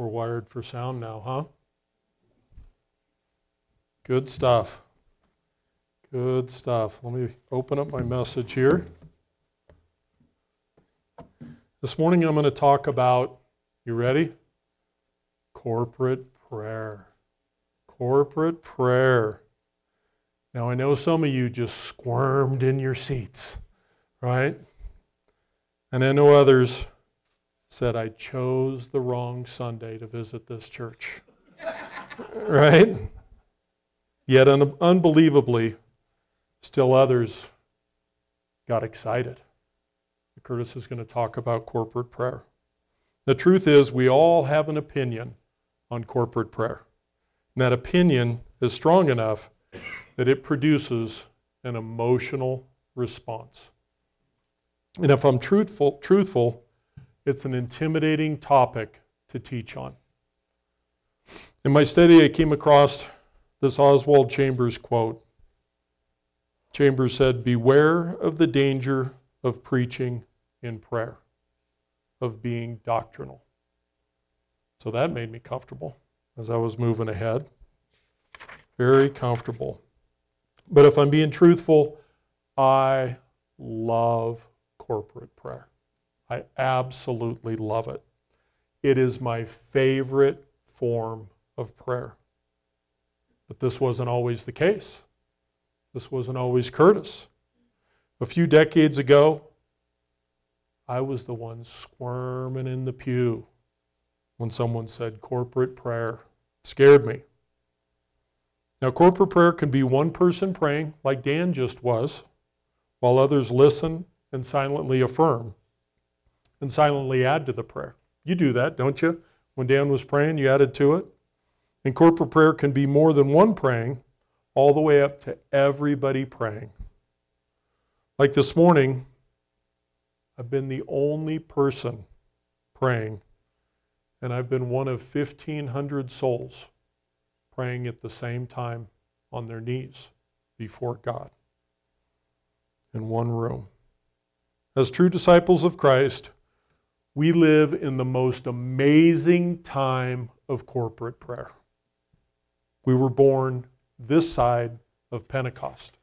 We're wired for sound now, huh? Good stuff. Good stuff. Let me open up my message here. This morning I'm going to talk about, you ready? Corporate prayer. Corporate prayer. Now I know some of you just squirmed in your seats, right? And I know others said, I chose the wrong Sunday to visit this church. right? Yet, un- unbelievably, still others got excited. Curtis is going to talk about corporate prayer. The truth is, we all have an opinion on corporate prayer. And that opinion is strong enough that it produces an emotional response. And if I'm truthful, truthful, it's an intimidating topic to teach on. In my study, I came across this Oswald Chambers quote. Chambers said, Beware of the danger of preaching in prayer, of being doctrinal. So that made me comfortable as I was moving ahead. Very comfortable. But if I'm being truthful, I love corporate prayer. I absolutely love it. It is my favorite form of prayer. But this wasn't always the case. This wasn't always Curtis. A few decades ago, I was the one squirming in the pew when someone said corporate prayer. It scared me. Now, corporate prayer can be one person praying, like Dan just was, while others listen and silently affirm and silently add to the prayer. You do that, don't you? When Dan was praying, you added to it. And corporate prayer can be more than one praying, all the way up to everybody praying. Like this morning, I've been the only person praying, and I've been one of 1,500 souls praying at the same time on their knees before God in one room. As true disciples of Christ, we live in the most amazing time of corporate prayer. We were born this side of Pentecost.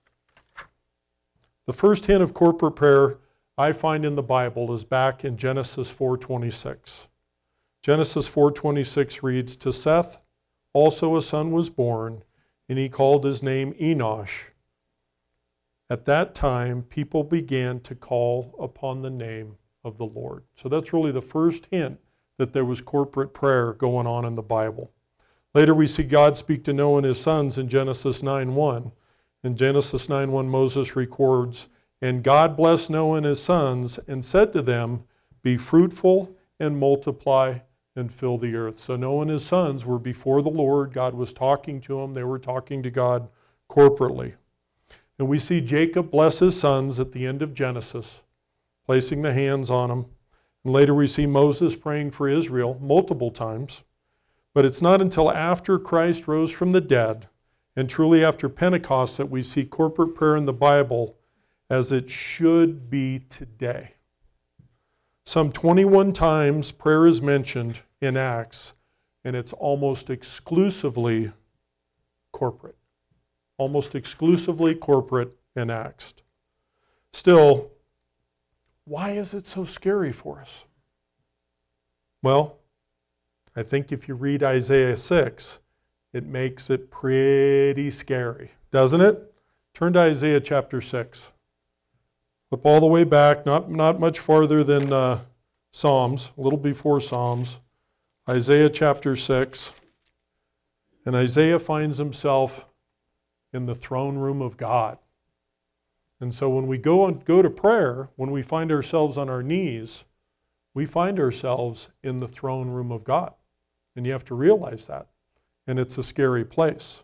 The first hint of corporate prayer I find in the Bible is back in Genesis 4:26. Genesis 4:26 reads, "To Seth also a son was born, and he called his name Enosh." At that time, people began to call upon the name of the Lord. So that's really the first hint that there was corporate prayer going on in the Bible. Later, we see God speak to Noah and his sons in Genesis 9:1. In Genesis 9:1, Moses records, "And God blessed Noah and his sons and said to them, Be fruitful and multiply and fill the earth." So Noah and his sons were before the Lord. God was talking to them. They were talking to God corporately. And we see Jacob bless his sons at the end of Genesis placing the hands on them. And later we see Moses praying for Israel multiple times. But it's not until after Christ rose from the dead and truly after Pentecost that we see corporate prayer in the Bible as it should be today. Some 21 times prayer is mentioned in Acts, and it's almost exclusively corporate. Almost exclusively corporate in Acts. Still, why is it so scary for us? Well, I think if you read Isaiah 6, it makes it pretty scary, doesn't it? Turn to Isaiah chapter 6. Flip all the way back, not, not much farther than uh, Psalms, a little before Psalms. Isaiah chapter 6. And Isaiah finds himself in the throne room of God. And so when we go, go to prayer, when we find ourselves on our knees, we find ourselves in the throne room of God. And you have to realize that. And it's a scary place.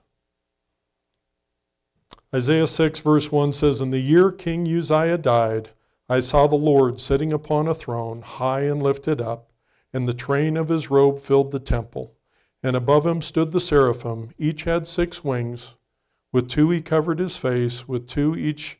Isaiah 6, verse 1 says, In the year King Uzziah died, I saw the Lord sitting upon a throne, high and lifted up, and the train of his robe filled the temple. And above him stood the seraphim. Each had six wings. With two he covered his face, with two each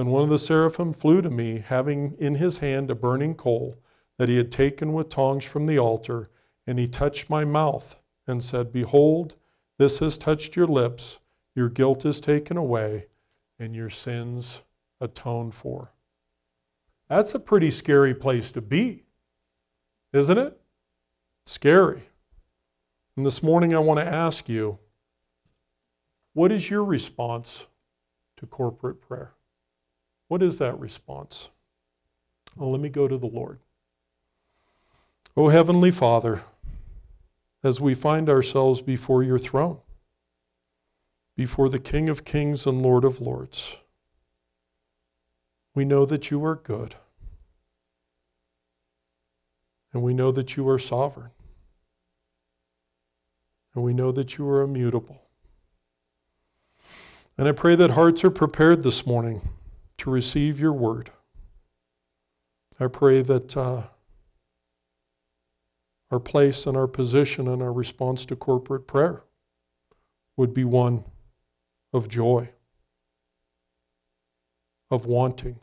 Then one of the seraphim flew to me, having in his hand a burning coal that he had taken with tongs from the altar, and he touched my mouth and said, Behold, this has touched your lips, your guilt is taken away, and your sins atoned for. That's a pretty scary place to be, isn't it? Scary. And this morning I want to ask you what is your response to corporate prayer? What is that response? Well, let me go to the Lord. O Heavenly Father, as we find ourselves before your throne, before the King of Kings and Lord of Lords, we know that you are good. And we know that you are sovereign. And we know that you are immutable. And I pray that hearts are prepared this morning to receive your word. I pray that uh, our place and our position and our response to corporate prayer would be one of joy, of wanting,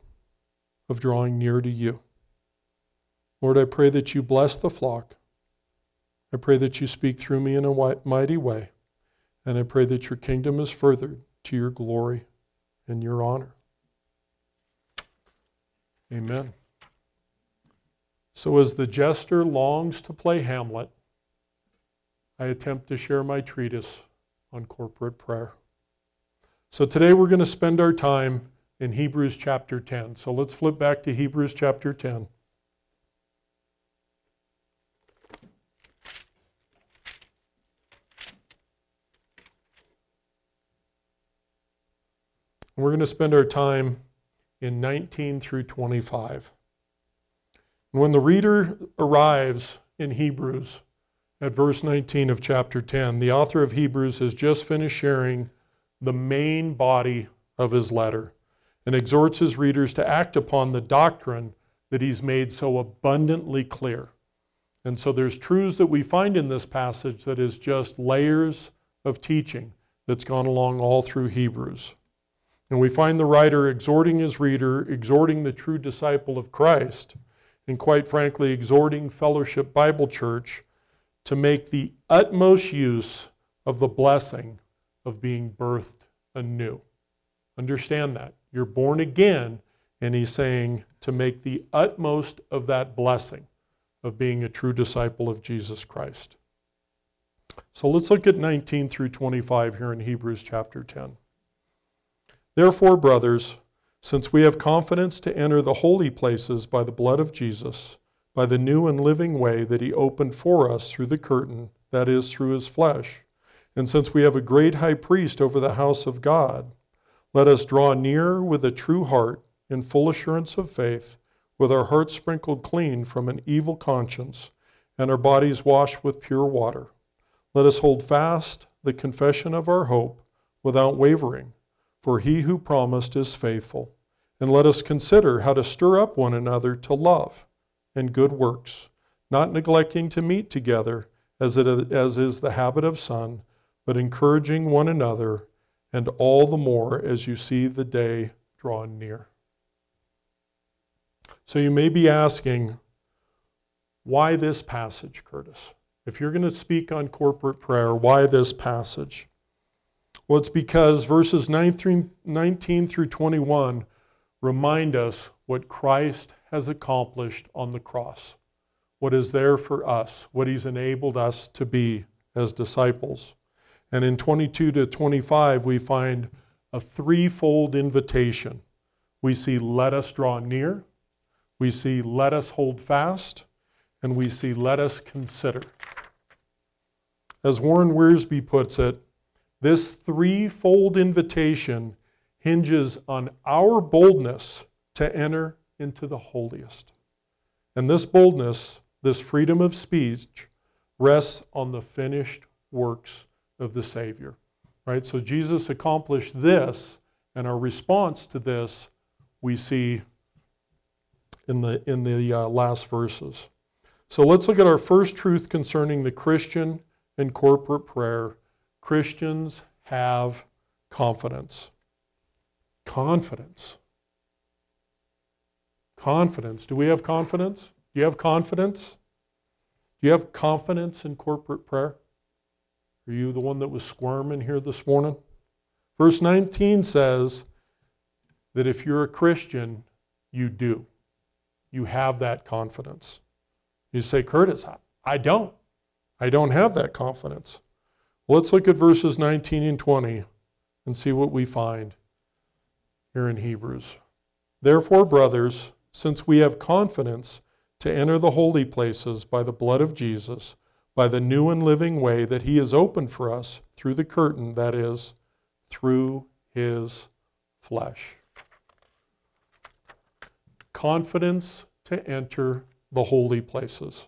of drawing near to you. Lord, I pray that you bless the flock. I pray that you speak through me in a mighty way. And I pray that your kingdom is furthered to your glory and your honor. Amen. So, as the jester longs to play Hamlet, I attempt to share my treatise on corporate prayer. So, today we're going to spend our time in Hebrews chapter 10. So, let's flip back to Hebrews chapter 10. we're going to spend our time in 19 through 25. And when the reader arrives in Hebrews at verse 19 of chapter 10, the author of Hebrews has just finished sharing the main body of his letter and exhorts his readers to act upon the doctrine that he's made so abundantly clear. And so there's truths that we find in this passage that is just layers of teaching that's gone along all through Hebrews. And we find the writer exhorting his reader, exhorting the true disciple of Christ, and quite frankly, exhorting Fellowship Bible Church to make the utmost use of the blessing of being birthed anew. Understand that. You're born again, and he's saying to make the utmost of that blessing of being a true disciple of Jesus Christ. So let's look at 19 through 25 here in Hebrews chapter 10. Therefore, brothers, since we have confidence to enter the holy places by the blood of Jesus, by the new and living way that he opened for us through the curtain, that is, through his flesh, and since we have a great high priest over the house of God, let us draw near with a true heart in full assurance of faith, with our hearts sprinkled clean from an evil conscience and our bodies washed with pure water. Let us hold fast the confession of our hope without wavering for he who promised is faithful. And let us consider how to stir up one another to love and good works, not neglecting to meet together as, it, as is the habit of some, but encouraging one another, and all the more as you see the day drawing near. So you may be asking, why this passage, Curtis? If you're going to speak on corporate prayer, why this passage? Well, it's because verses 19 through 21 remind us what Christ has accomplished on the cross, what is there for us, what he's enabled us to be as disciples. And in 22 to 25, we find a threefold invitation. We see, let us draw near, we see, let us hold fast, and we see, let us consider. As Warren Wiersbe puts it, this threefold invitation hinges on our boldness to enter into the holiest. And this boldness, this freedom of speech, rests on the finished works of the Savior. Right? So Jesus accomplished this, and our response to this we see in the, in the uh, last verses. So let's look at our first truth concerning the Christian and corporate prayer. Christians have confidence. Confidence. Confidence. Do we have confidence? Do you have confidence? Do you have confidence in corporate prayer? Are you the one that was squirming here this morning? Verse 19 says that if you're a Christian, you do. You have that confidence. You say, Curtis, I don't. I don't have that confidence. Let's look at verses 19 and 20 and see what we find here in Hebrews. Therefore, brothers, since we have confidence to enter the holy places by the blood of Jesus, by the new and living way that he has opened for us through the curtain, that is, through his flesh. Confidence to enter the holy places.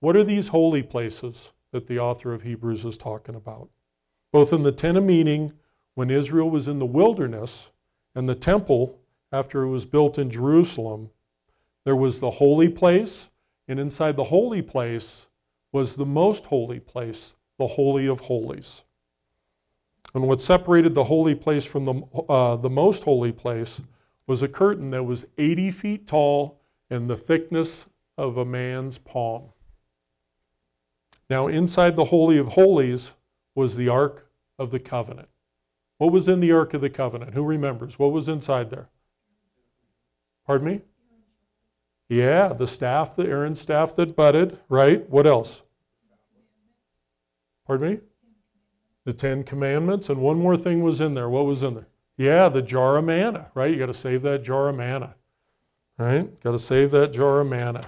What are these holy places that the author of Hebrews is talking about? Both in the tent of meeting, when Israel was in the wilderness, and the temple, after it was built in Jerusalem, there was the holy place, and inside the holy place was the most holy place, the Holy of Holies. And what separated the holy place from the, uh, the most holy place was a curtain that was 80 feet tall and the thickness of a man's palm. Now, inside the Holy of Holies was the Ark of the Covenant. What was in the Ark of the Covenant? Who remembers? What was inside there? Pardon me? Yeah, the staff, the Aaron's staff that budded, right? What else? Pardon me? The Ten Commandments, and one more thing was in there. What was in there? Yeah, the jar of manna, right? You got to save that jar of manna, right? Got to save that jar of manna.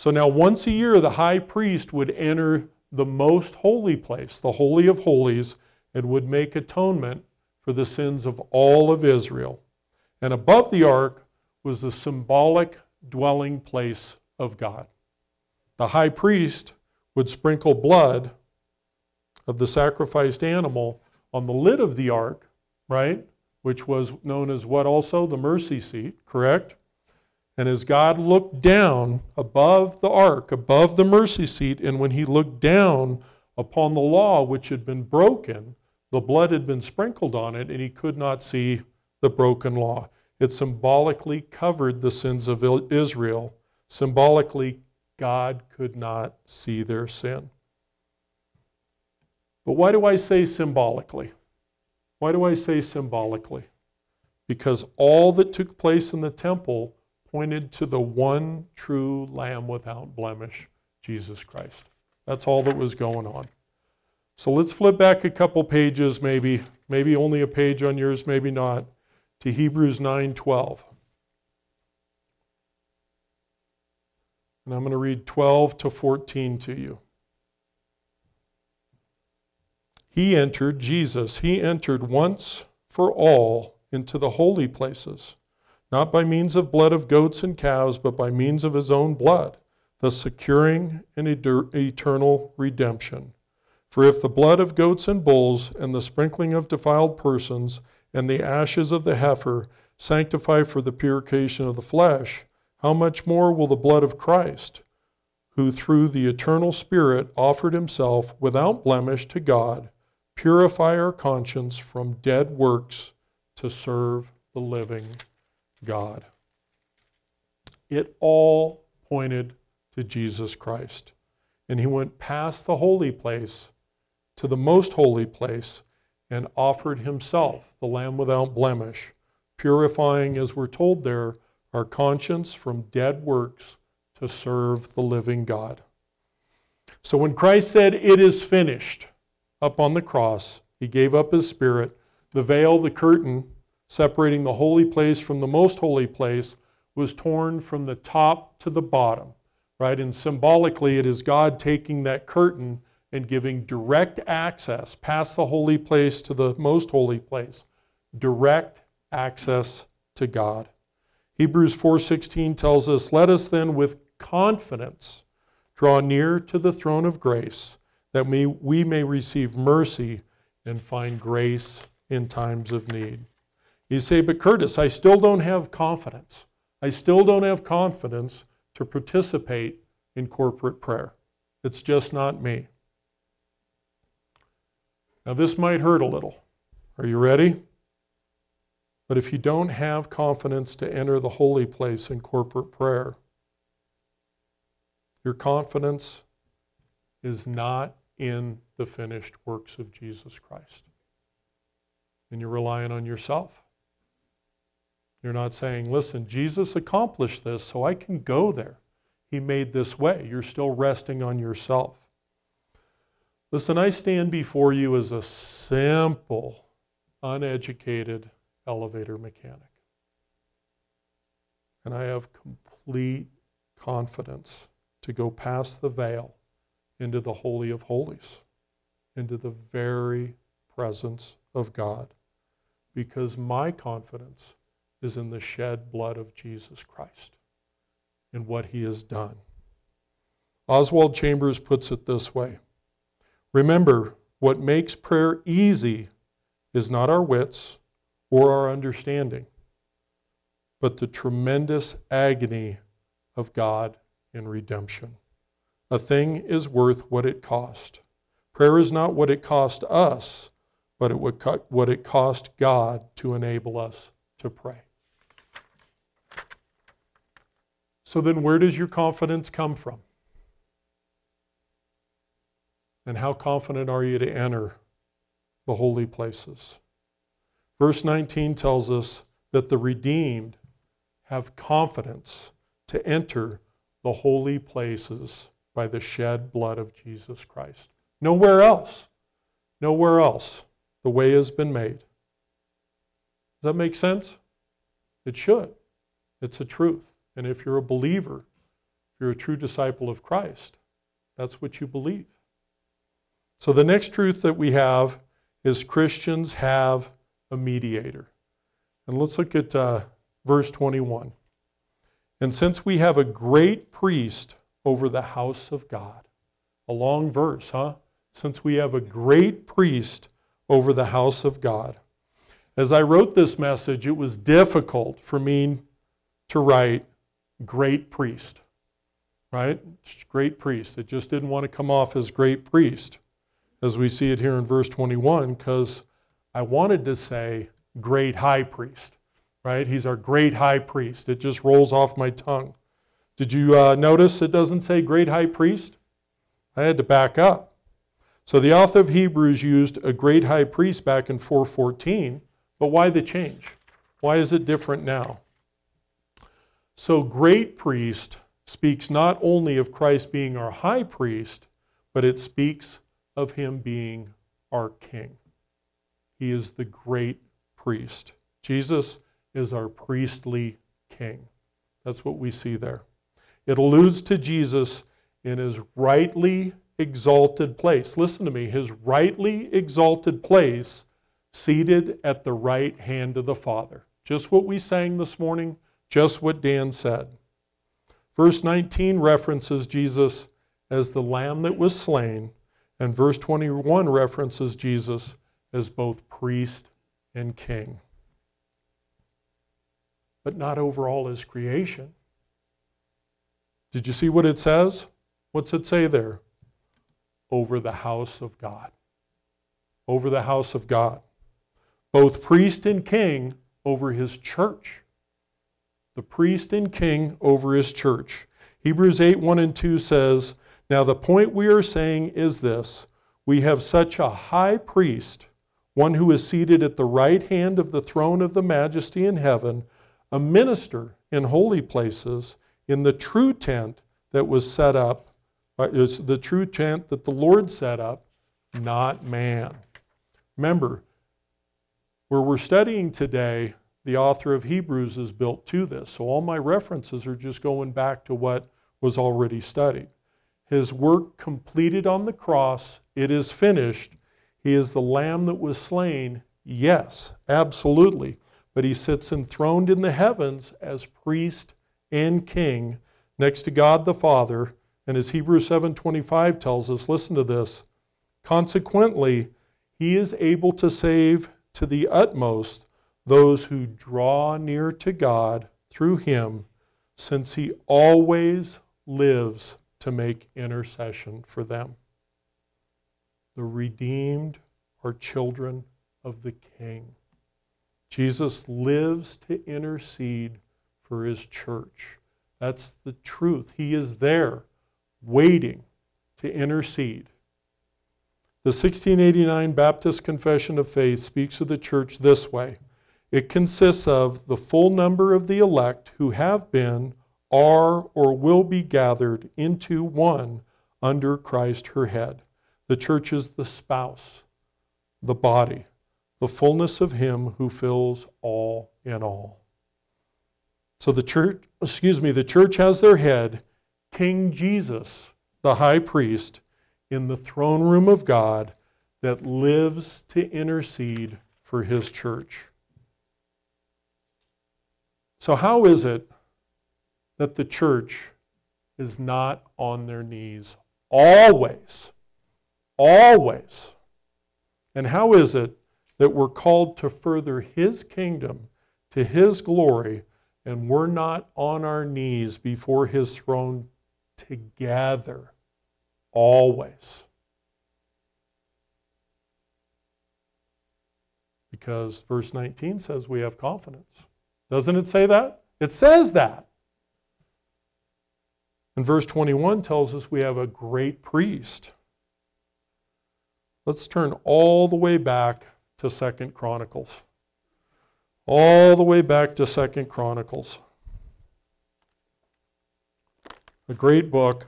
So now, once a year, the high priest would enter the most holy place, the Holy of Holies, and would make atonement for the sins of all of Israel. And above the ark was the symbolic dwelling place of God. The high priest would sprinkle blood of the sacrificed animal on the lid of the ark, right? Which was known as what also? The mercy seat, correct? And as God looked down above the ark, above the mercy seat, and when he looked down upon the law which had been broken, the blood had been sprinkled on it, and he could not see the broken law. It symbolically covered the sins of Israel. Symbolically, God could not see their sin. But why do I say symbolically? Why do I say symbolically? Because all that took place in the temple pointed to the one true Lamb without blemish, Jesus Christ. That's all that was going on. So let's flip back a couple pages, maybe, maybe only a page on yours, maybe not, to Hebrews 9:12. And I'm going to read 12 to 14 to you. He entered, Jesus, he entered once for all into the holy places not by means of blood of goats and calves, but by means of his own blood, thus securing an eternal redemption. For if the blood of goats and bulls, and the sprinkling of defiled persons, and the ashes of the heifer sanctify for the purification of the flesh, how much more will the blood of Christ, who through the eternal Spirit offered himself without blemish to God, purify our conscience from dead works to serve the living God. It all pointed to Jesus Christ. And he went past the holy place to the most holy place and offered himself, the Lamb without blemish, purifying, as we're told there, our conscience from dead works to serve the living God. So when Christ said, It is finished, up on the cross, he gave up his spirit. The veil, the curtain, separating the holy place from the most holy place, was torn from the top to the bottom, right? And symbolically, it is God taking that curtain and giving direct access past the holy place to the most holy place, direct access to God. Hebrews 4:16 tells us, "Let us then with confidence draw near to the throne of grace that we, we may receive mercy and find grace in times of need. You say, but Curtis, I still don't have confidence. I still don't have confidence to participate in corporate prayer. It's just not me. Now, this might hurt a little. Are you ready? But if you don't have confidence to enter the holy place in corporate prayer, your confidence is not in the finished works of Jesus Christ. And you're relying on yourself. You're not saying, listen, Jesus accomplished this, so I can go there. He made this way. You're still resting on yourself. Listen, I stand before you as a simple, uneducated elevator mechanic. And I have complete confidence to go past the veil into the Holy of Holies, into the very presence of God, because my confidence is in the shed blood of Jesus Christ and what he has done. Oswald Chambers puts it this way Remember, what makes prayer easy is not our wits or our understanding, but the tremendous agony of God in redemption. A thing is worth what it cost. Prayer is not what it cost us, but it what it cost God to enable us to pray. So then, where does your confidence come from? And how confident are you to enter the holy places? Verse 19 tells us that the redeemed have confidence to enter the holy places by the shed blood of Jesus Christ. Nowhere else. Nowhere else. The way has been made. Does that make sense? It should. It's a truth. And if you're a believer, if you're a true disciple of Christ, that's what you believe. So the next truth that we have is Christians have a mediator. And let's look at uh, verse 21. And since we have a great priest over the house of God, a long verse, huh? Since we have a great priest over the house of God. As I wrote this message, it was difficult for me to write great priest, right? Great priest. It just didn't want to come off as great priest, as we see it here in verse 21, because I wanted to say great high priest, right? He's our great high priest. It just rolls off my tongue. Did you uh, notice it doesn't say great high priest? I had to back up. So the author of Hebrews used a great high priest back in 414, but why the change? Why is it different now? So, great priest speaks not only of Christ being our high priest, but it speaks of him being our king. He is the great priest. Jesus is our priestly king. That's what we see there. It alludes to Jesus in his rightly exalted place. Listen to me, his rightly exalted place, seated at the right hand of the Father. Just what we sang this morning, just what Dan said. Verse 19 references Jesus as the lamb that was slain, and verse 21 references Jesus as both priest and king. But not over all his creation. Did you see what it says? What's it say there? Over the house of God. Over the house of God. Both priest and king over his church. The priest and king over his church. Hebrews 8 1 and 2 says, Now the point we are saying is this we have such a high priest, one who is seated at the right hand of the throne of the majesty in heaven, a minister in holy places in the true tent that was set up, uh, is the true tent that the Lord set up, not man. Remember, where we're studying today, the author of Hebrews is built to this. So all my references are just going back to what was already studied. His work completed on the cross, it is finished. He is the lamb that was slain. Yes, absolutely. But he sits enthroned in the heavens as priest and king next to God the Father And as Hebrews 7:25 tells us, listen to this. Consequently, he is able to save to the utmost those who draw near to God through him, since he always lives to make intercession for them. The redeemed are children of the King. Jesus lives to intercede for his church. That's the truth. He is there waiting to intercede. The 1689 Baptist Confession of Faith speaks of the church this way it consists of the full number of the elect who have been, are, or will be gathered into one under Christ her head. The church is the spouse, the body, the fullness of Him who fills all in all. So the church, excuse me, the church has their head, King Jesus, the high priest, in the throne room of God that lives to intercede for his church. So, how is it that the church is not on their knees always? Always. And how is it that we're called to further his kingdom, to his glory, and we're not on our knees before his throne together? Always. Because verse 19 says we have confidence. Doesn't it say that? It says that. And verse 21 tells us we have a great priest. Let's turn all the way back to Second Chronicles. All the way back to Second Chronicles. A great book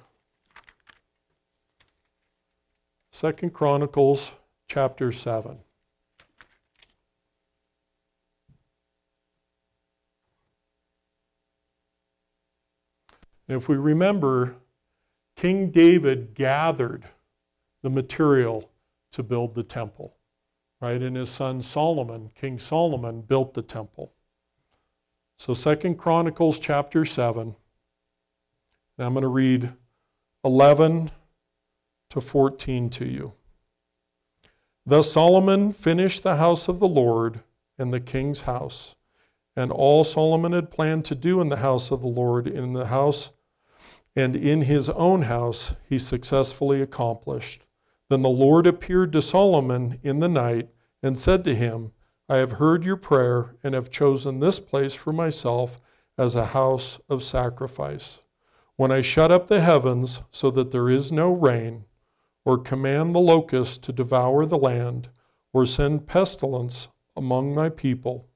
Second Chronicles chapter 7. If we remember, King David gathered the material to build the temple, right? And his son Solomon, King Solomon, built the temple. So Second Chronicles chapter 7, and I'm going to read 11 to 14 to you. Thus Solomon finished the house of the Lord and the king's house, and all Solomon had planned to do in the house of the Lord, in the house and in his own house, he successfully accomplished. Then the Lord appeared to Solomon in the night and said to him, I have heard your prayer and have chosen this place for myself as a house of sacrifice. When I shut up the heavens so that there is no rain, or command the locusts to devour the land, or send pestilence among my people.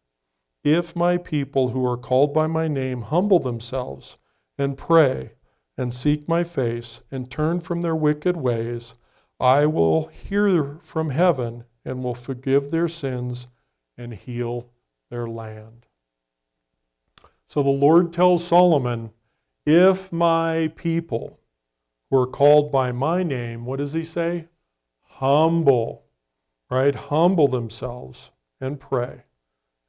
If my people who are called by my name humble themselves and pray and seek my face and turn from their wicked ways, I will hear from heaven and will forgive their sins and heal their land. So the Lord tells Solomon, If my people, who are called by my name, what does he say? Humble, right? Humble themselves and pray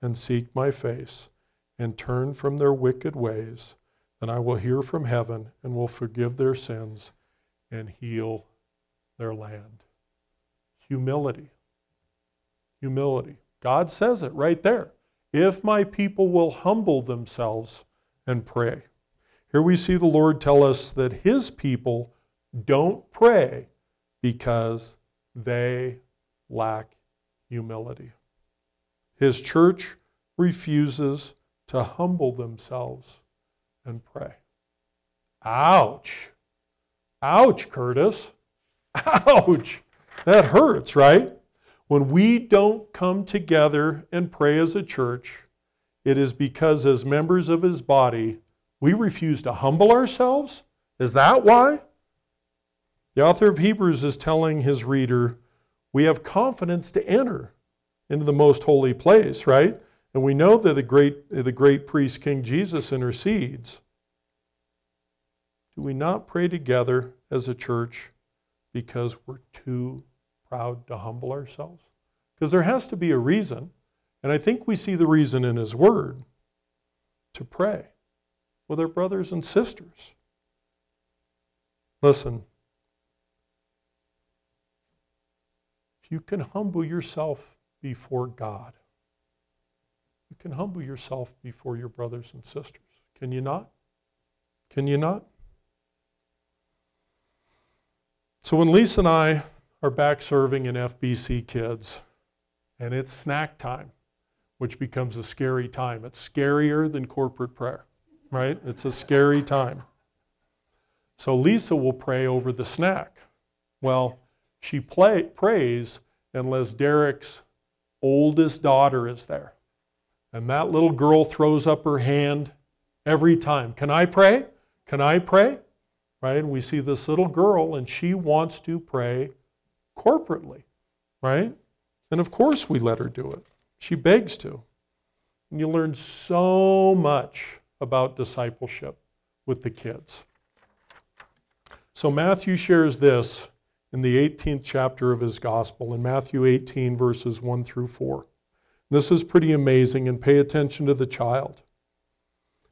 and seek my face and turn from their wicked ways. Then I will hear from heaven and will forgive their sins and heal their land. Humility. Humility. God says it right there. If my people will humble themselves and pray. Here we see the Lord tell us that his people don't pray because they lack humility. His church refuses to humble themselves and pray. Ouch. Ouch, Curtis. Ouch. That hurts, right? When we don't come together and pray as a church, it is because, as members of his body, we refuse to humble ourselves? Is that why? The author of Hebrews is telling his reader, we have confidence to enter into the most holy place, right? And we know that the great, the great priest King Jesus intercedes. Do we not pray together as a church because we're too proud to humble ourselves? Because there has to be a reason, and I think we see the reason in His Word to pray with our brothers and sisters. Listen, if you can humble yourself before God, you can humble yourself before your brothers and sisters. Can you not? Can you not? So when Lisa and I are back serving in FBC Kids, and it's snack time, which becomes a scary time. It's scarier than corporate prayer, right? It's a scary time. So Lisa will pray over the snack. Well, she play, prays unless Derek's oldest daughter is there. And that little girl throws up her hand every time. Can I pray? Can I pray? Right? And we see this little girl, and she wants to pray corporately, right? And of course, we let her do it. She begs to. And you learn so much about discipleship with the kids. So Matthew shares this in the 18th chapter of his gospel, in Matthew 18, verses 1 through 4. This is pretty amazing, and pay attention to the child.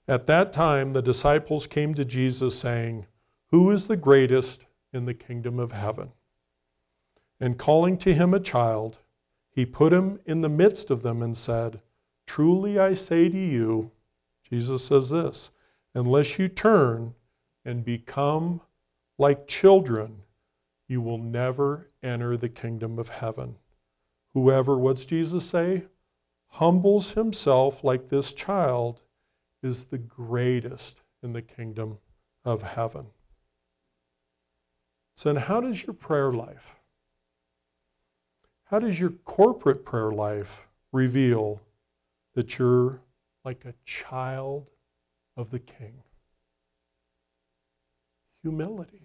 At that time, the disciples came to Jesus, saying, Who is the greatest in the kingdom of heaven? And calling to him a child, he put him in the midst of them and said, Truly I say to you, Jesus says this, unless you turn and become like children, you will never enter the kingdom of heaven. Whoever, what's Jesus say? Humbles himself like this child is the greatest in the kingdom of heaven. So, then how does your prayer life, how does your corporate prayer life reveal that you're like a child of the king? Humility.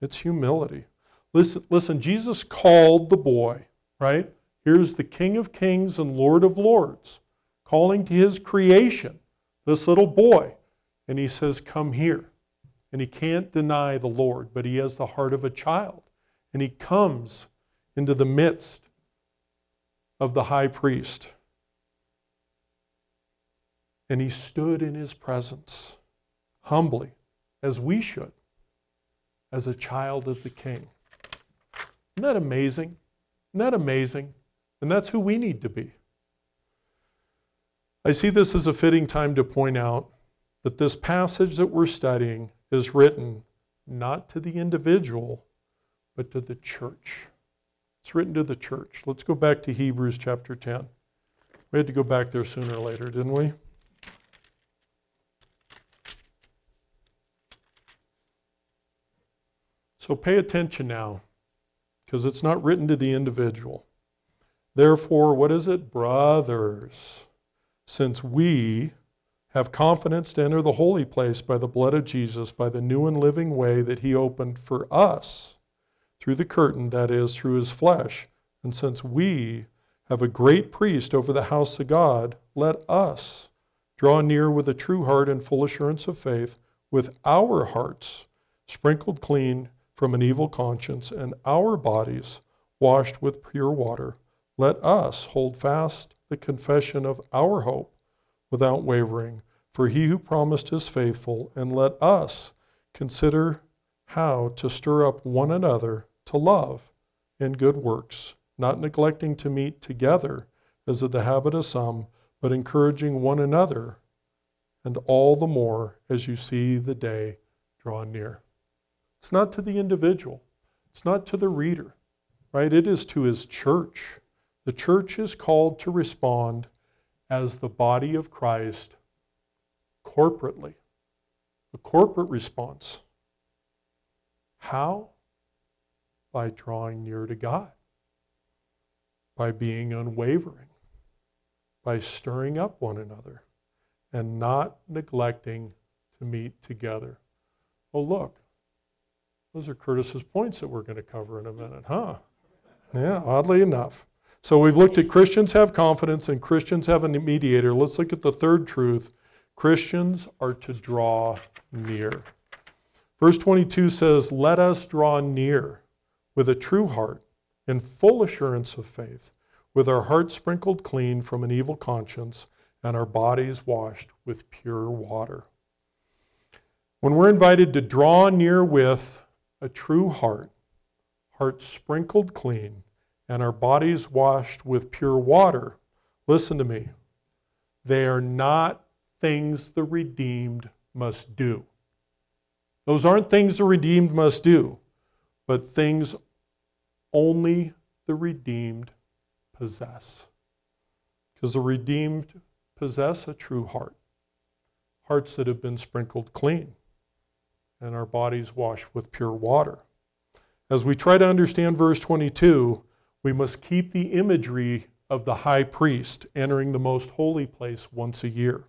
It's humility. Listen, listen, Jesus called the boy, right? Here's the King of Kings and Lord of Lords calling to his creation, this little boy. And he says, Come here. And he can't deny the Lord, but he has the heart of a child. And he comes into the midst of the high priest. And he stood in his presence humbly, as we should as a child of the King. Isn't that amazing? Isn't that amazing? And that's who we need to be. I see this as a fitting time to point out that this passage that we're studying is written not to the individual, but to the church. It's written to the church. Let's go back to Hebrews chapter 10. We had to go back there sooner or later, didn't we? So pay attention now, because it's not written to the individual. Therefore, what is it? Brothers, since we have confidence to enter the holy place by the blood of Jesus, by the new and living way that he opened for us through the curtain, that is, through his flesh, and since we have a great priest over the house of God, let us draw near with a true heart and full assurance of faith, with our hearts sprinkled clean from an evil conscience, and our bodies washed with pure water, let us hold fast the confession of our hope without wavering. For he who promised is faithful, and let us consider how to stir up one another to love and good works, not neglecting to meet together, as is the habit of some, but encouraging one another, and all the more as you see the day draw near. It's not to the individual, it's not to the reader, right? It is to his church. The church is called to respond as the body of Christ corporately, a corporate response. How? By drawing near to God, by being unwavering, by stirring up one another, and not neglecting to meet together. Oh, look, those are Curtis's points that we're going to cover in a minute, huh? Yeah, oddly enough. So we've looked at Christians have confidence and Christians have a mediator. Let's look at the third truth Christians are to draw near. Verse 22 says, Let us draw near with a true heart in full assurance of faith, with our hearts sprinkled clean from an evil conscience and our bodies washed with pure water. When we're invited to draw near with a true heart, hearts sprinkled clean, and our bodies washed with pure water, listen to me, they are not things the redeemed must do. Those aren't things the redeemed must do, but things only the redeemed possess. Because the redeemed possess a true heart, hearts that have been sprinkled clean, and our bodies washed with pure water. As we try to understand verse 22, we must keep the imagery of the high priest entering the most holy place once a year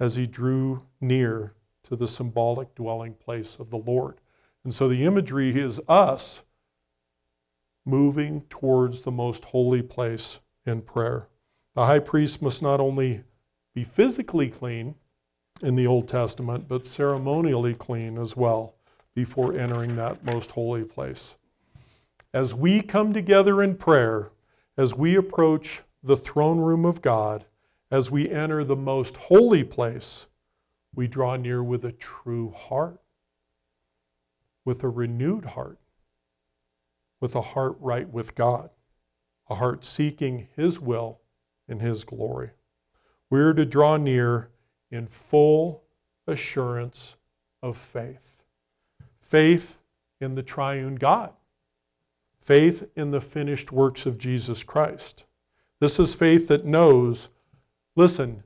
as he drew near to the symbolic dwelling place of the Lord. And so the imagery is us moving towards the most holy place in prayer. The high priest must not only be physically clean in the Old Testament, but ceremonially clean as well before entering that most holy place. As we come together in prayer, as we approach the throne room of God, as we enter the most holy place, we draw near with a true heart, with a renewed heart, with a heart right with God, a heart seeking His will and His glory. We're to draw near in full assurance of faith. Faith in the triune God, faith in the finished works of Jesus Christ. This is faith that knows, listen,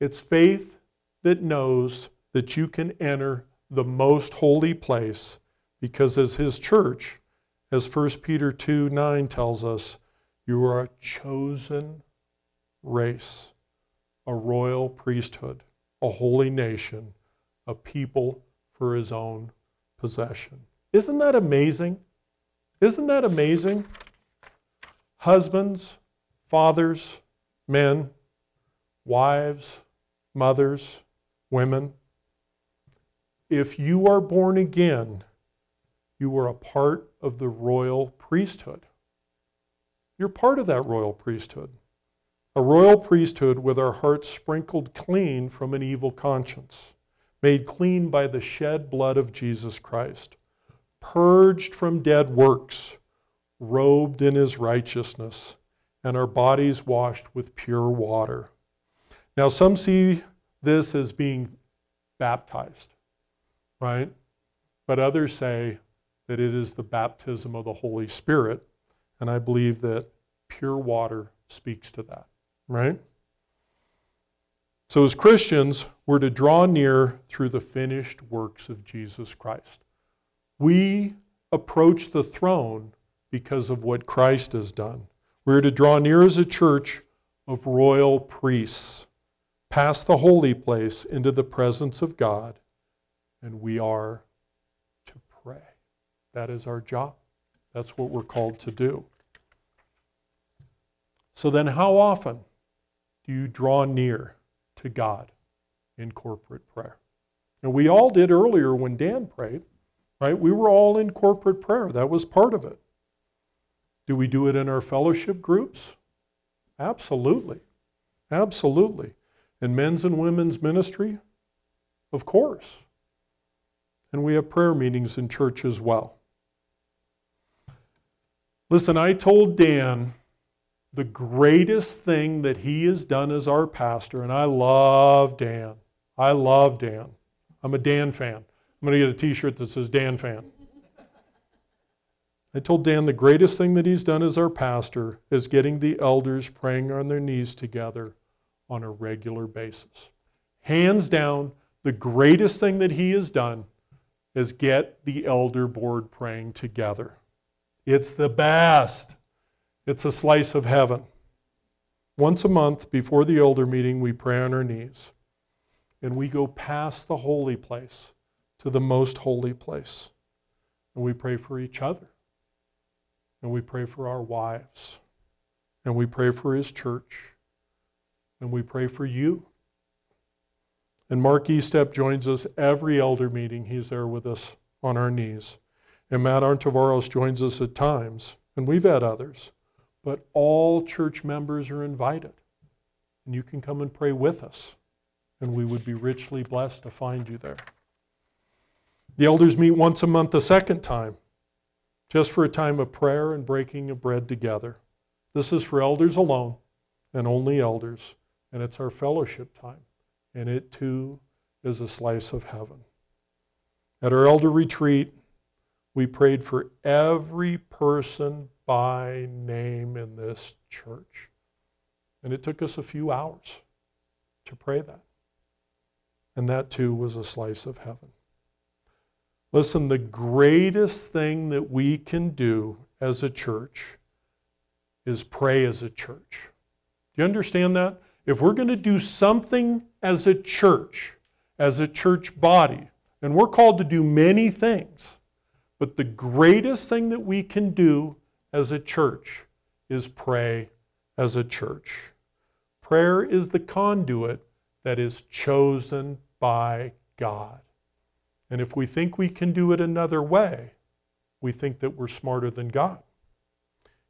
it's faith that knows that you can enter the most holy place because as his church, as 1 Peter 2 9 tells us, you are a chosen race, a royal priesthood, a holy nation, a people for his own possession. Isn't that amazing? Isn't that amazing? Husbands, fathers, men, wives, mothers, women, if you are born again, you are a part of the royal priesthood. You're part of that royal priesthood. A royal priesthood with our hearts sprinkled clean from an evil conscience, made clean by the shed blood of Jesus Christ, purged from dead works, robed in his righteousness, and our bodies washed with pure water. Now, some see this as being baptized, right? But others say that it is the baptism of the Holy Spirit, and I believe that pure water speaks to that, right? So, as Christians, we're to draw near through the finished works of Jesus Christ. We approach the throne because of what Christ has done. We're to draw near as a church of royal priests past the holy place into the presence of God, and we are to pray. That is our job. That's what we're called to do. So then, how often you draw near to God in corporate prayer? And we all did earlier when Dan prayed, right? We were all in corporate prayer. That was part of it. Do we do it in our fellowship groups? Absolutely. Absolutely. In men's and women's ministry? Of course. And we have prayer meetings in church as well. Listen, I told Dan the greatest thing that he has done as our pastor, and I love Dan. I love Dan. I'm a Dan fan. I'm going to get a t shirt that says Dan fan. I told Dan the greatest thing that he's done as our pastor is getting the elders praying on their knees together on a regular basis. Hands down, the greatest thing that he has done is get the elder board praying together. It's the best. It's a slice of heaven. Once a month before the elder meeting, we pray on our knees and we go past the holy place to the most holy place. And we pray for each other. And we pray for our wives. And we pray for his church. And we pray for you. And Mark Estep joins us every elder meeting. He's there with us on our knees. And Matt Arntavaros joins us at times. And we've had others. But all church members are invited. And you can come and pray with us. And we would be richly blessed to find you there. The elders meet once a month a second time, just for a time of prayer and breaking of bread together. This is for elders alone and only elders, and it's our fellowship time. And it too is a slice of heaven. At our elder retreat, we prayed for every person by name in this church. And it took us a few hours to pray that. And that too was a slice of heaven. Listen, the greatest thing that we can do as a church is pray as a church. Do you understand that? If we're going to do something as a church, as a church body, and we're called to do many things, but the greatest thing that we can do as a church is pray as a church. Prayer is the conduit that is chosen by God. And if we think we can do it another way, we think that we're smarter than God.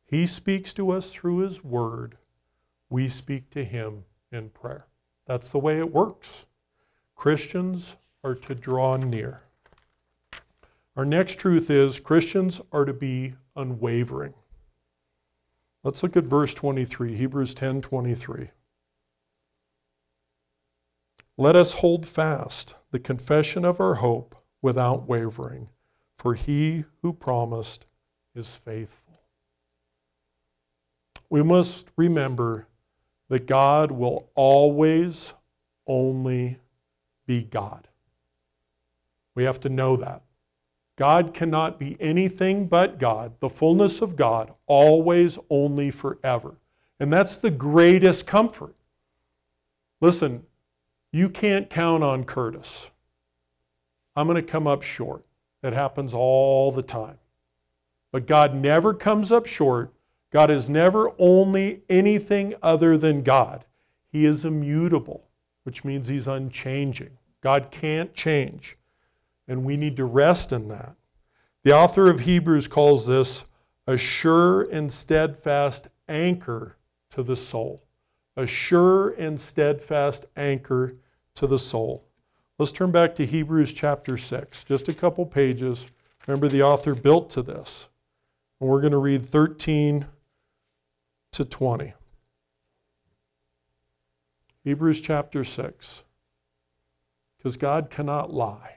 He speaks to us through His Word. We speak to Him in prayer. That's the way it works. Christians are to draw near. Our next truth is Christians are to be unwavering. Let's look at verse 23, Hebrews 10 23. Let us hold fast the confession of our hope without wavering, for he who promised is faithful. We must remember that God will always only be God. We have to know that. God cannot be anything but God, the fullness of God, always, only, forever. And that's the greatest comfort. Listen, you can't count on Curtis. I'm going to come up short. It happens all the time. But God never comes up short. God is never only anything other than God. He is immutable, which means He's unchanging. God can't change. And we need to rest in that. The author of Hebrews calls this a sure and steadfast anchor to the soul a sure and steadfast anchor to the soul. Let's turn back to Hebrews chapter 6, just a couple pages. Remember, the author built to this. And we're going to read 13 to 20. Hebrews chapter 6. Because God cannot lie,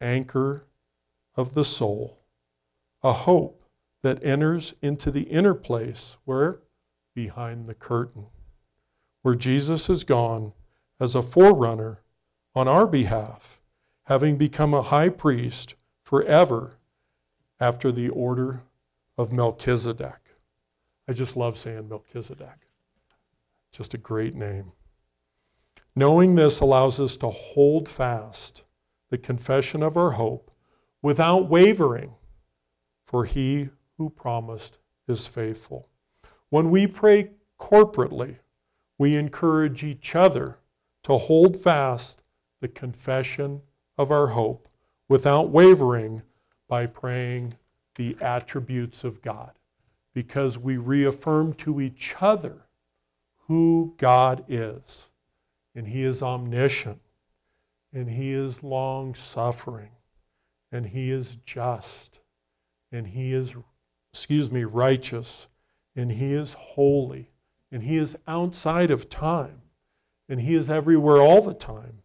anchor of the soul, a hope that enters into the inner place where? Behind the curtain, where Jesus has gone as a forerunner on our behalf, having become a high priest forever after the order of Melchizedek. I just love saying Melchizedek. Just a great name. Knowing this allows us to hold fast the confession of our hope without wavering, for he who promised is faithful. When we pray corporately, we encourage each other to hold fast the confession of our hope without wavering by praying the attributes of God, because we reaffirm to each other who God is and He is omniscient, and He is long suffering, and He is just, and He is, excuse me, righteous, and He is holy, and He is outside of time, and He is everywhere all the time,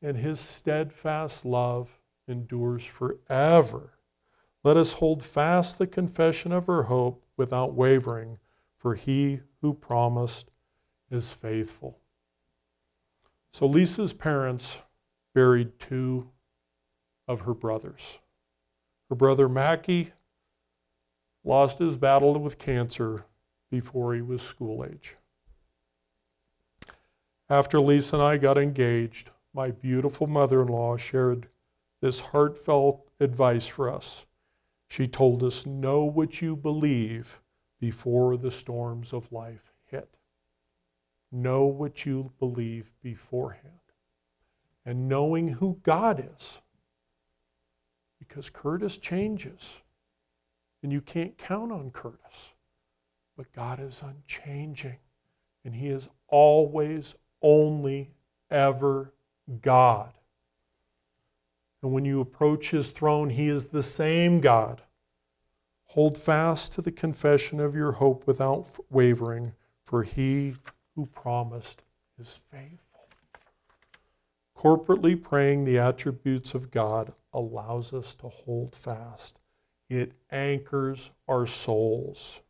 and His steadfast love endures forever. Let us hold fast the confession of our hope without wavering, for he who promised is faithful. So Lisa's parents buried two of her brothers. Her brother Mackie lost his battle with cancer before he was school age. After Lisa and I got engaged, my beautiful mother in law shared this heartfelt advice for us. She told us, Know what you believe before the storms of life hit. Know what you believe beforehand. And knowing who God is. Because Curtis changes. And you can't count on Curtis. But God is unchanging. And He is always, only, ever God. And when you approach His throne, He is the same God. Hold fast to the confession of your hope without wavering, for He who promised is faithful. Corporately praying the attributes of God allows us to hold fast. It anchors our souls.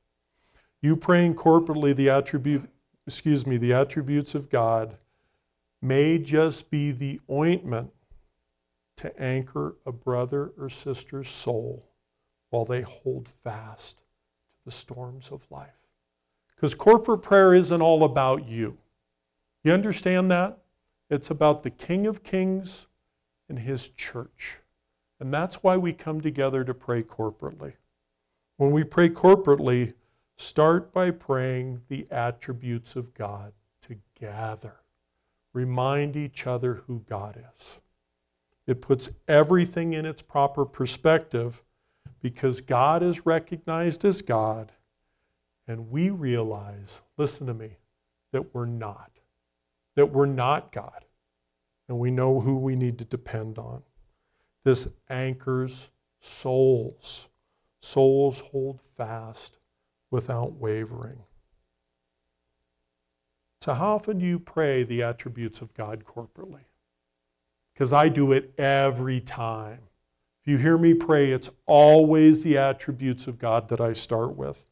You praying corporately the attribute, excuse me, the attributes of God may just be the ointment to anchor a brother or sister's soul while they hold fast to the storms of life. Because corporate prayer isn't all about you. You understand that? It's about the King of Kings and his church. And that's why we come together to pray corporately. When we pray corporately, start by praying the attributes of God together. Remind each other who God is. It puts everything in its proper perspective because God is recognized as God and we realize, listen to me, that we're not. That we're not God. And we know who we need to depend on. This anchors souls. Souls hold fast without wavering. So, how often do you pray the attributes of God corporately? Because I do it every time. If you hear me pray, it's always the attributes of God that I start with.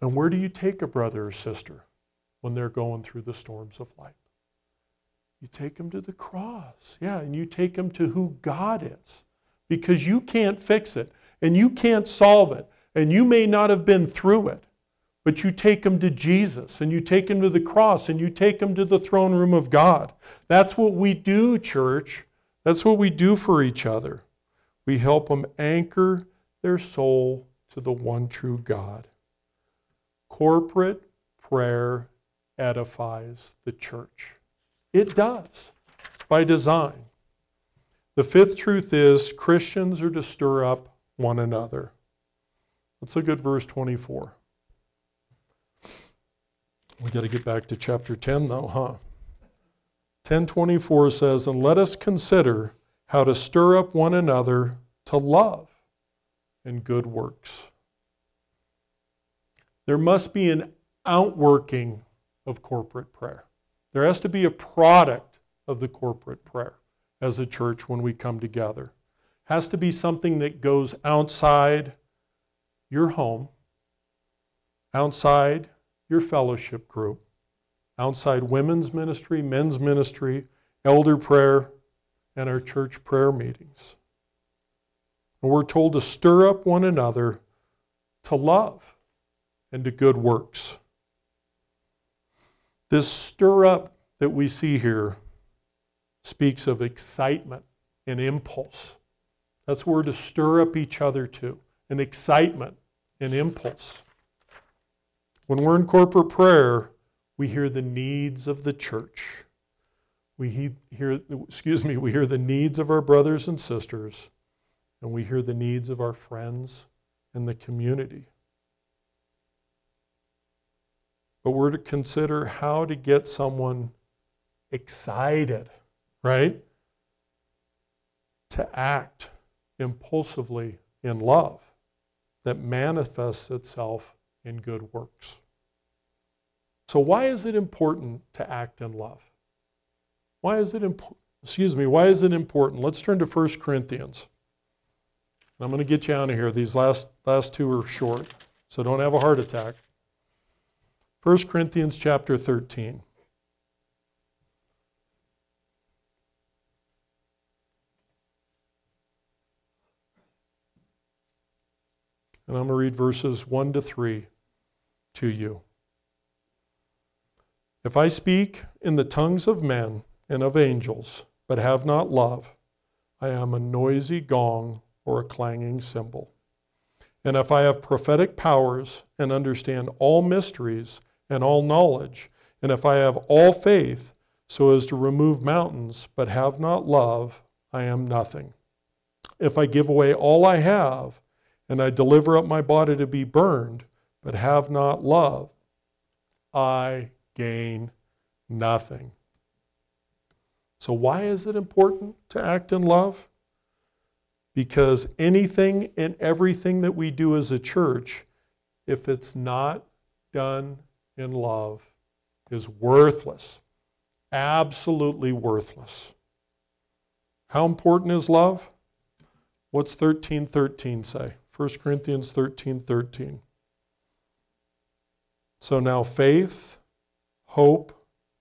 And where do you take a brother or sister when they're going through the storms of life? You take them to the cross. Yeah, and you take them to who God is because you can't fix it and you can't solve it and you may not have been through it, but you take them to Jesus and you take them to the cross and you take them to the throne room of God. That's what we do, church. That's what we do for each other. We help them anchor their soul to the one true God. Corporate prayer edifies the church. It does, by design. The fifth truth is Christians are to stir up one another. Let's look at verse 24. We got to get back to chapter 10 though, huh? 1024 says, And let us consider how to stir up one another to love and good works. There must be an outworking of corporate prayer. There has to be a product of the corporate prayer as a church when we come together. Has to be something that goes outside your home, outside your fellowship group, outside women's ministry, men's ministry, elder prayer, and our church prayer meetings. And we're told to stir up one another to love and to good works. This stir up that we see here speaks of excitement and impulse. That's where to stir up each other to an excitement and impulse. When we're in corporate prayer, we hear the needs of the church. We hear, excuse me, we hear the needs of our brothers and sisters, and we hear the needs of our friends and the community. But we're to consider how to get someone excited, right? To act impulsively in love that manifests itself in good works. So, why is it important to act in love? Why is it important? Excuse me, why is it important? Let's turn to 1 Corinthians. I'm going to get you out of here. These last, last two are short, so don't have a heart attack. 1 Corinthians chapter 13. And I'm going to read verses 1 to 3 to you. If I speak in the tongues of men and of angels, but have not love, I am a noisy gong or a clanging cymbal. And if I have prophetic powers and understand all mysteries and all knowledge, and if I have all faith so as to remove mountains, but have not love, I am nothing. If I give away all I have, and I deliver up my body to be burned, but have not love, I gain nothing. So, why is it important to act in love? Because anything and everything that we do as a church, if it's not done in love, is worthless. Absolutely worthless. How important is love? What's 1313 say? 1 Corinthians 13 13. So now faith, hope,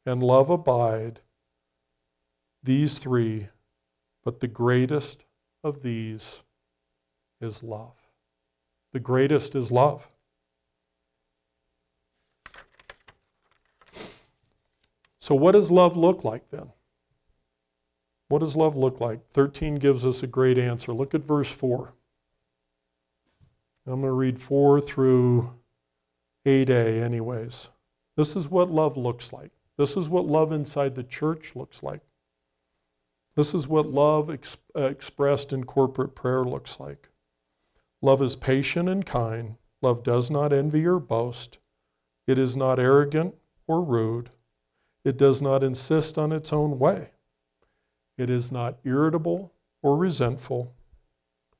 and love abide, these three, but the greatest of these is love. The greatest is love. So, what does love look like then? What does love look like? 13 gives us a great answer. Look at verse 4. I'm going to read 4 through 8a, anyways. This is what love looks like. This is what love inside the church looks like. This is what love ex- uh, expressed in corporate prayer looks like. Love is patient and kind. Love does not envy or boast. It is not arrogant or rude. It does not insist on its own way. It is not irritable or resentful.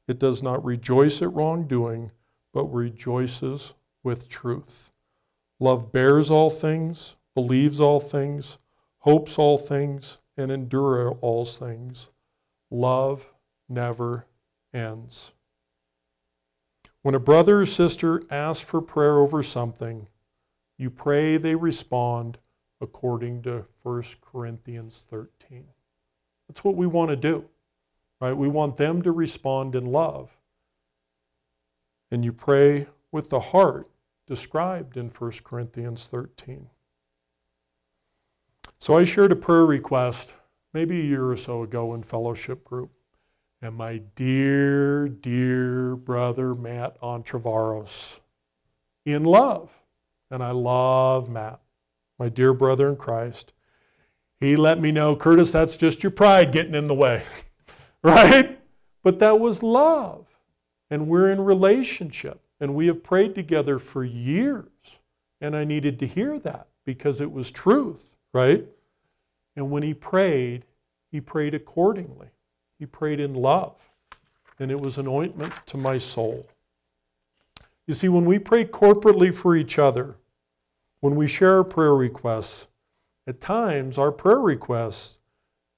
It does not rejoice at wrongdoing, but rejoices with truth. Love bears all things, believes all things, hopes all things, and endure all things. Love never ends. When a brother or sister asks for prayer over something, you pray they respond according to 1 Corinthians 13. That's what we want to do, right? We want them to respond in love. And you pray with the heart described in 1 Corinthians 13. So I shared a prayer request maybe a year or so ago in fellowship group. And my dear, dear brother Matt Entrevaros, in love, and I love Matt, my dear brother in Christ, he let me know, Curtis, that's just your pride getting in the way, right? But that was love. And we're in relationship. And we have prayed together for years. And I needed to hear that because it was truth, right? And when he prayed, he prayed accordingly. He prayed in love. And it was an ointment to my soul. You see, when we pray corporately for each other, when we share prayer requests, at times our prayer requests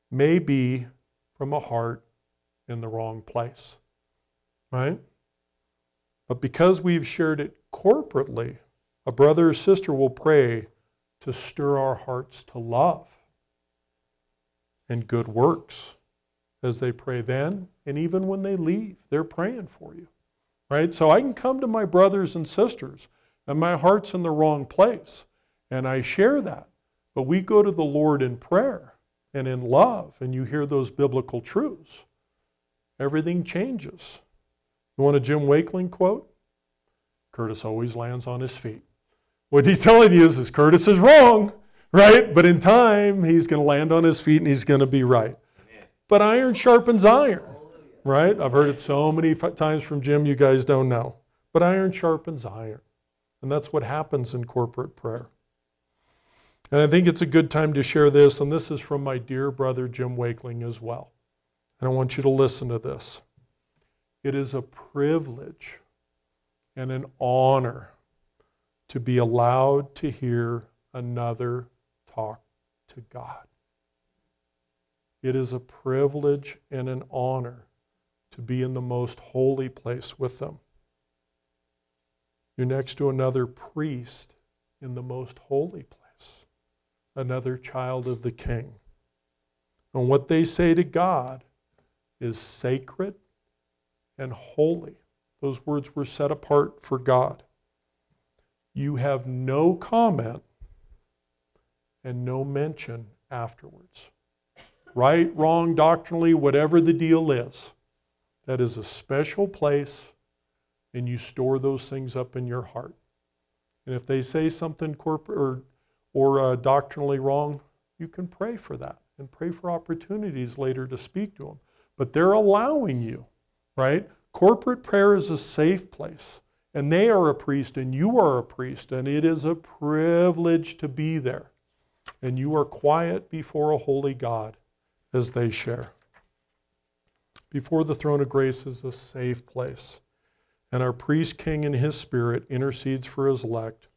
may be from a heart in the wrong place, right? But because we've shared it corporately, a brother or sister will pray to stir our hearts to love and good works as they pray then and even when they leave. They're praying for you, right? So I can come to my brothers and sisters and my heart's in the wrong place and I share that. But we go to the Lord in prayer and in love and you hear those biblical truths. Everything changes. You want a Jim Wakeling quote? Curtis always lands on his feet. What he's telling you is, is Curtis is wrong, right? But in time, he's going to land on his feet and he's going to be right. But iron sharpens iron, right? I've heard it so many times from Jim, you guys don't know. But iron sharpens iron. And that's what happens in corporate prayer. And I think it's a good time to share this, and this is from my dear brother Jim Wakeling as well. And I want you to listen to this. It is a privilege and an honor to be allowed to hear another talk to God. It is a privilege and an honor to be in the most holy place with them. You're next to another priest in the most holy place, another child of the king. And what they say to God is sacred and holy. Those words were set apart for God. You have no comment and no mention afterwards. Right, wrong, doctrinally, whatever the deal is, that is a special place, and you store those things up in your heart. And if they say something corporate or, or uh, doctrinally wrong, you can pray for that and pray for opportunities later to speak to them. But they're allowing you, right? Corporate prayer is a safe place, and they are a priest, and you are a priest, and it is a privilege to be there. And you are quiet before a holy God as they share. Before the throne of grace is a safe place. And our priest king in his spirit intercedes for his elect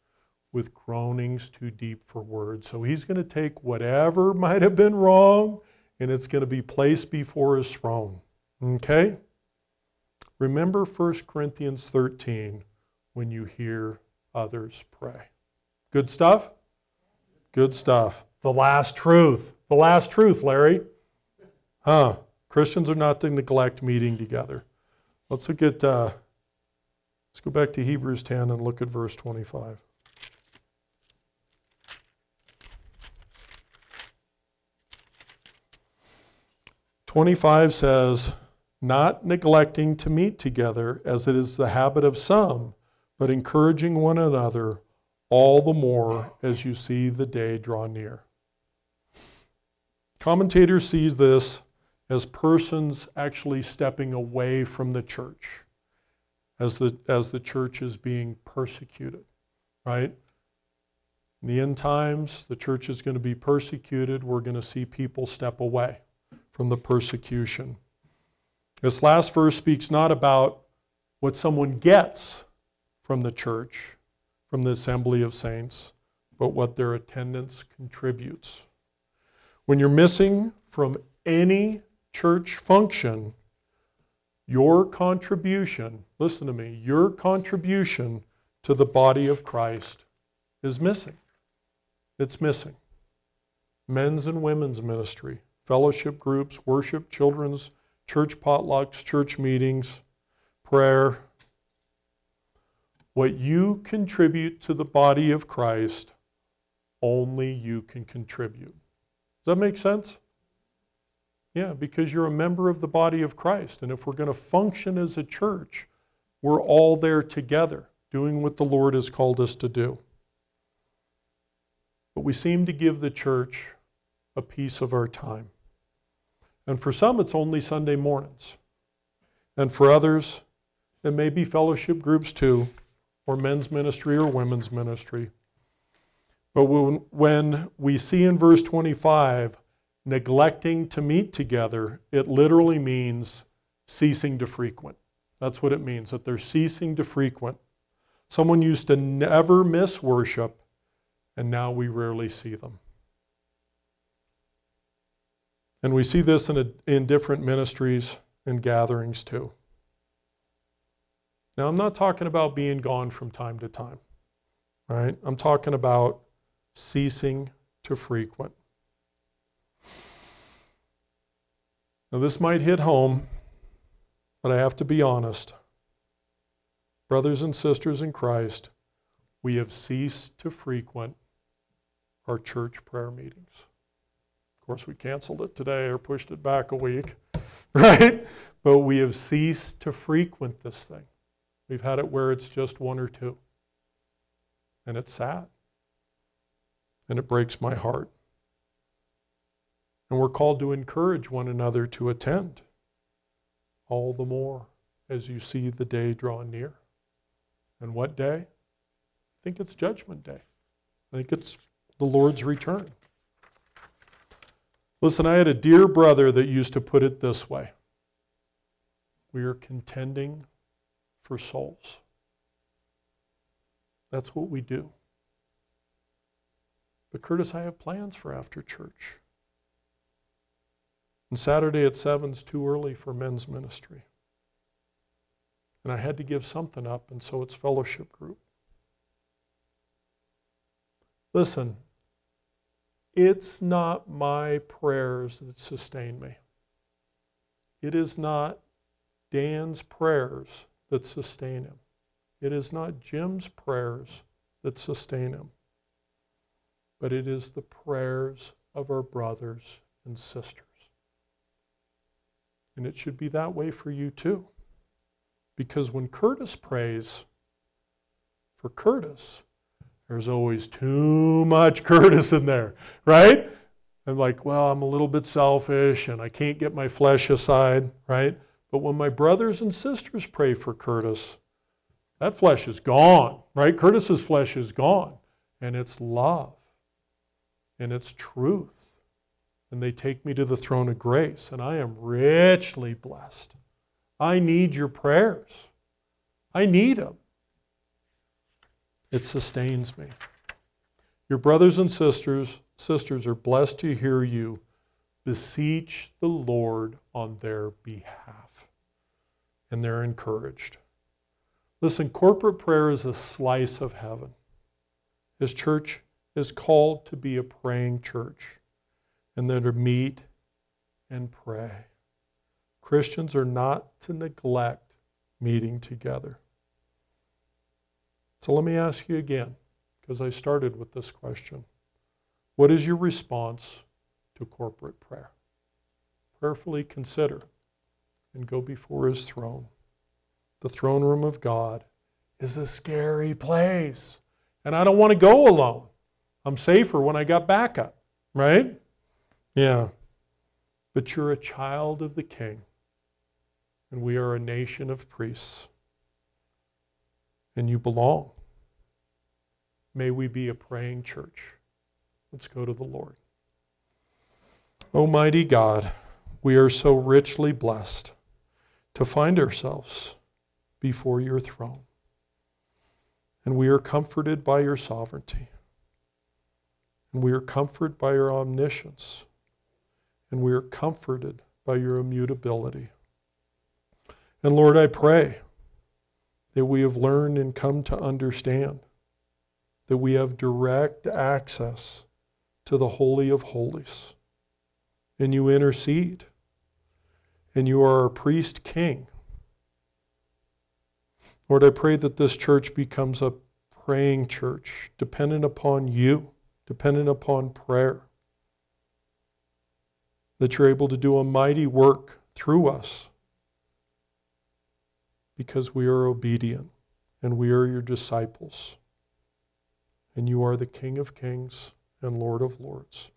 with groanings too deep for words. So he's going to take whatever might have been wrong and it's going to be placed before his throne. Okay? Remember 1 Corinthians 13 when you hear others pray. Good stuff? Good stuff. The last truth. The last truth, Larry. Huh. Christians are not to neglect meeting together. Let's look at, uh, let's go back to Hebrews 10 and look at verse 25. Twenty-five says, not neglecting to meet together as it is the habit of some, but encouraging one another all the more as you see the day draw near. Commentator sees this as persons actually stepping away from the church as the, as the church is being persecuted, right? In the end times, the church is going to be persecuted. We're going to see people step away from the persecution. This last verse speaks not about what someone gets from the church, from the assembly of saints, but what their attendance contributes. When you're missing from any church function, your contribution, listen to me, your contribution to the body of Christ is missing. It's missing. Men's and women's ministry, fellowship groups, worship, children's, church potlucks, church meetings, prayer. What you contribute to the body of Christ, only you can contribute. Does that make sense? Yeah, because you're a member of the body of Christ. And if we're going to function as a church, we're all there together doing what the Lord has called us to do. But we seem to give the church a piece of our time. And for some, it's only Sunday mornings. And for others, it may be fellowship groups too, or men's ministry or women's ministry. But when we see in verse 25, neglecting to meet together, it literally means ceasing to frequent. That's what it means, that they're ceasing to frequent. Someone used to never miss worship, and now we rarely see them. And we see this in, a, in different ministries and gatherings too. Now, I'm not talking about being gone from time to time, right? I'm talking about ceasing to frequent. Now, this might hit home, but I have to be honest. Brothers and sisters in Christ, we have ceased to frequent our church prayer meetings. Of course, we canceled it today or pushed it back a week, right? But we have ceased to frequent this thing. We've had it where it's just one or two. And it's sad. And it breaks my heart. And we're called to encourage one another to attend, all the more as you see the day draw near. And what day? I think it's Judgment Day. I think it's the Lord's return. Listen, I had a dear brother that used to put it this way We are contending for souls. That's what we do. But, Curtis, I have plans for after church. And Saturday at 7 is too early for men's ministry. And I had to give something up, and so it's fellowship group. Listen, it's not my prayers that sustain me. It is not Dan's prayers that sustain him. It is not Jim's prayers that sustain him. But it is the prayers of our brothers and sisters. And it should be that way for you too. Because when Curtis prays for Curtis, there's always too much Curtis in there, right? I'm like, well, I'm a little bit selfish and I can't get my flesh aside, right? But when my brothers and sisters pray for Curtis, that flesh is gone, right? Curtis's flesh is gone. And it's love and it's truth. And they take me to the throne of grace, and I am richly blessed. I need your prayers. I need them. It sustains me. Your brothers and sisters, sisters are blessed to hear you beseech the Lord on their behalf. And they're encouraged. Listen, corporate prayer is a slice of heaven. This church is called to be a praying church and then to meet and pray. Christians are not to neglect meeting together. So let me ask you again, because I started with this question. What is your response to corporate prayer? Prayerfully consider and go before his throne. The throne room of God is a scary place, and I don't want to go alone. I'm safer when I got backup, right? Yeah. But you're a child of the king, and we are a nation of priests, and you belong. May we be a praying church. Let's go to the Lord. Almighty God, we are so richly blessed to find ourselves before your throne. And we are comforted by your sovereignty. And we are comforted by your omniscience. And we are comforted by your immutability. And Lord, I pray that we have learned and come to understand that we have direct access to the Holy of Holies. And you intercede. And you are our priest king. Lord, I pray that this church becomes a praying church, dependent upon you, dependent upon prayer. That you're able to do a mighty work through us because we are obedient and we are your disciples. And you are the King of kings and Lord of lords.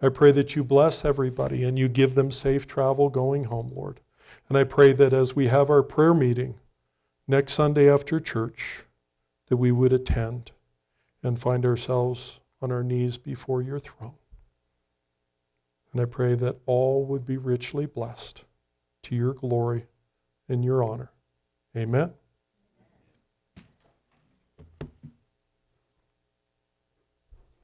I pray that you bless everybody and you give them safe travel going home, Lord. And I pray that as we have our prayer meeting next Sunday after church, that we would attend and find ourselves on our knees before your throne. And I pray that all would be richly blessed to your glory and your honor. Amen.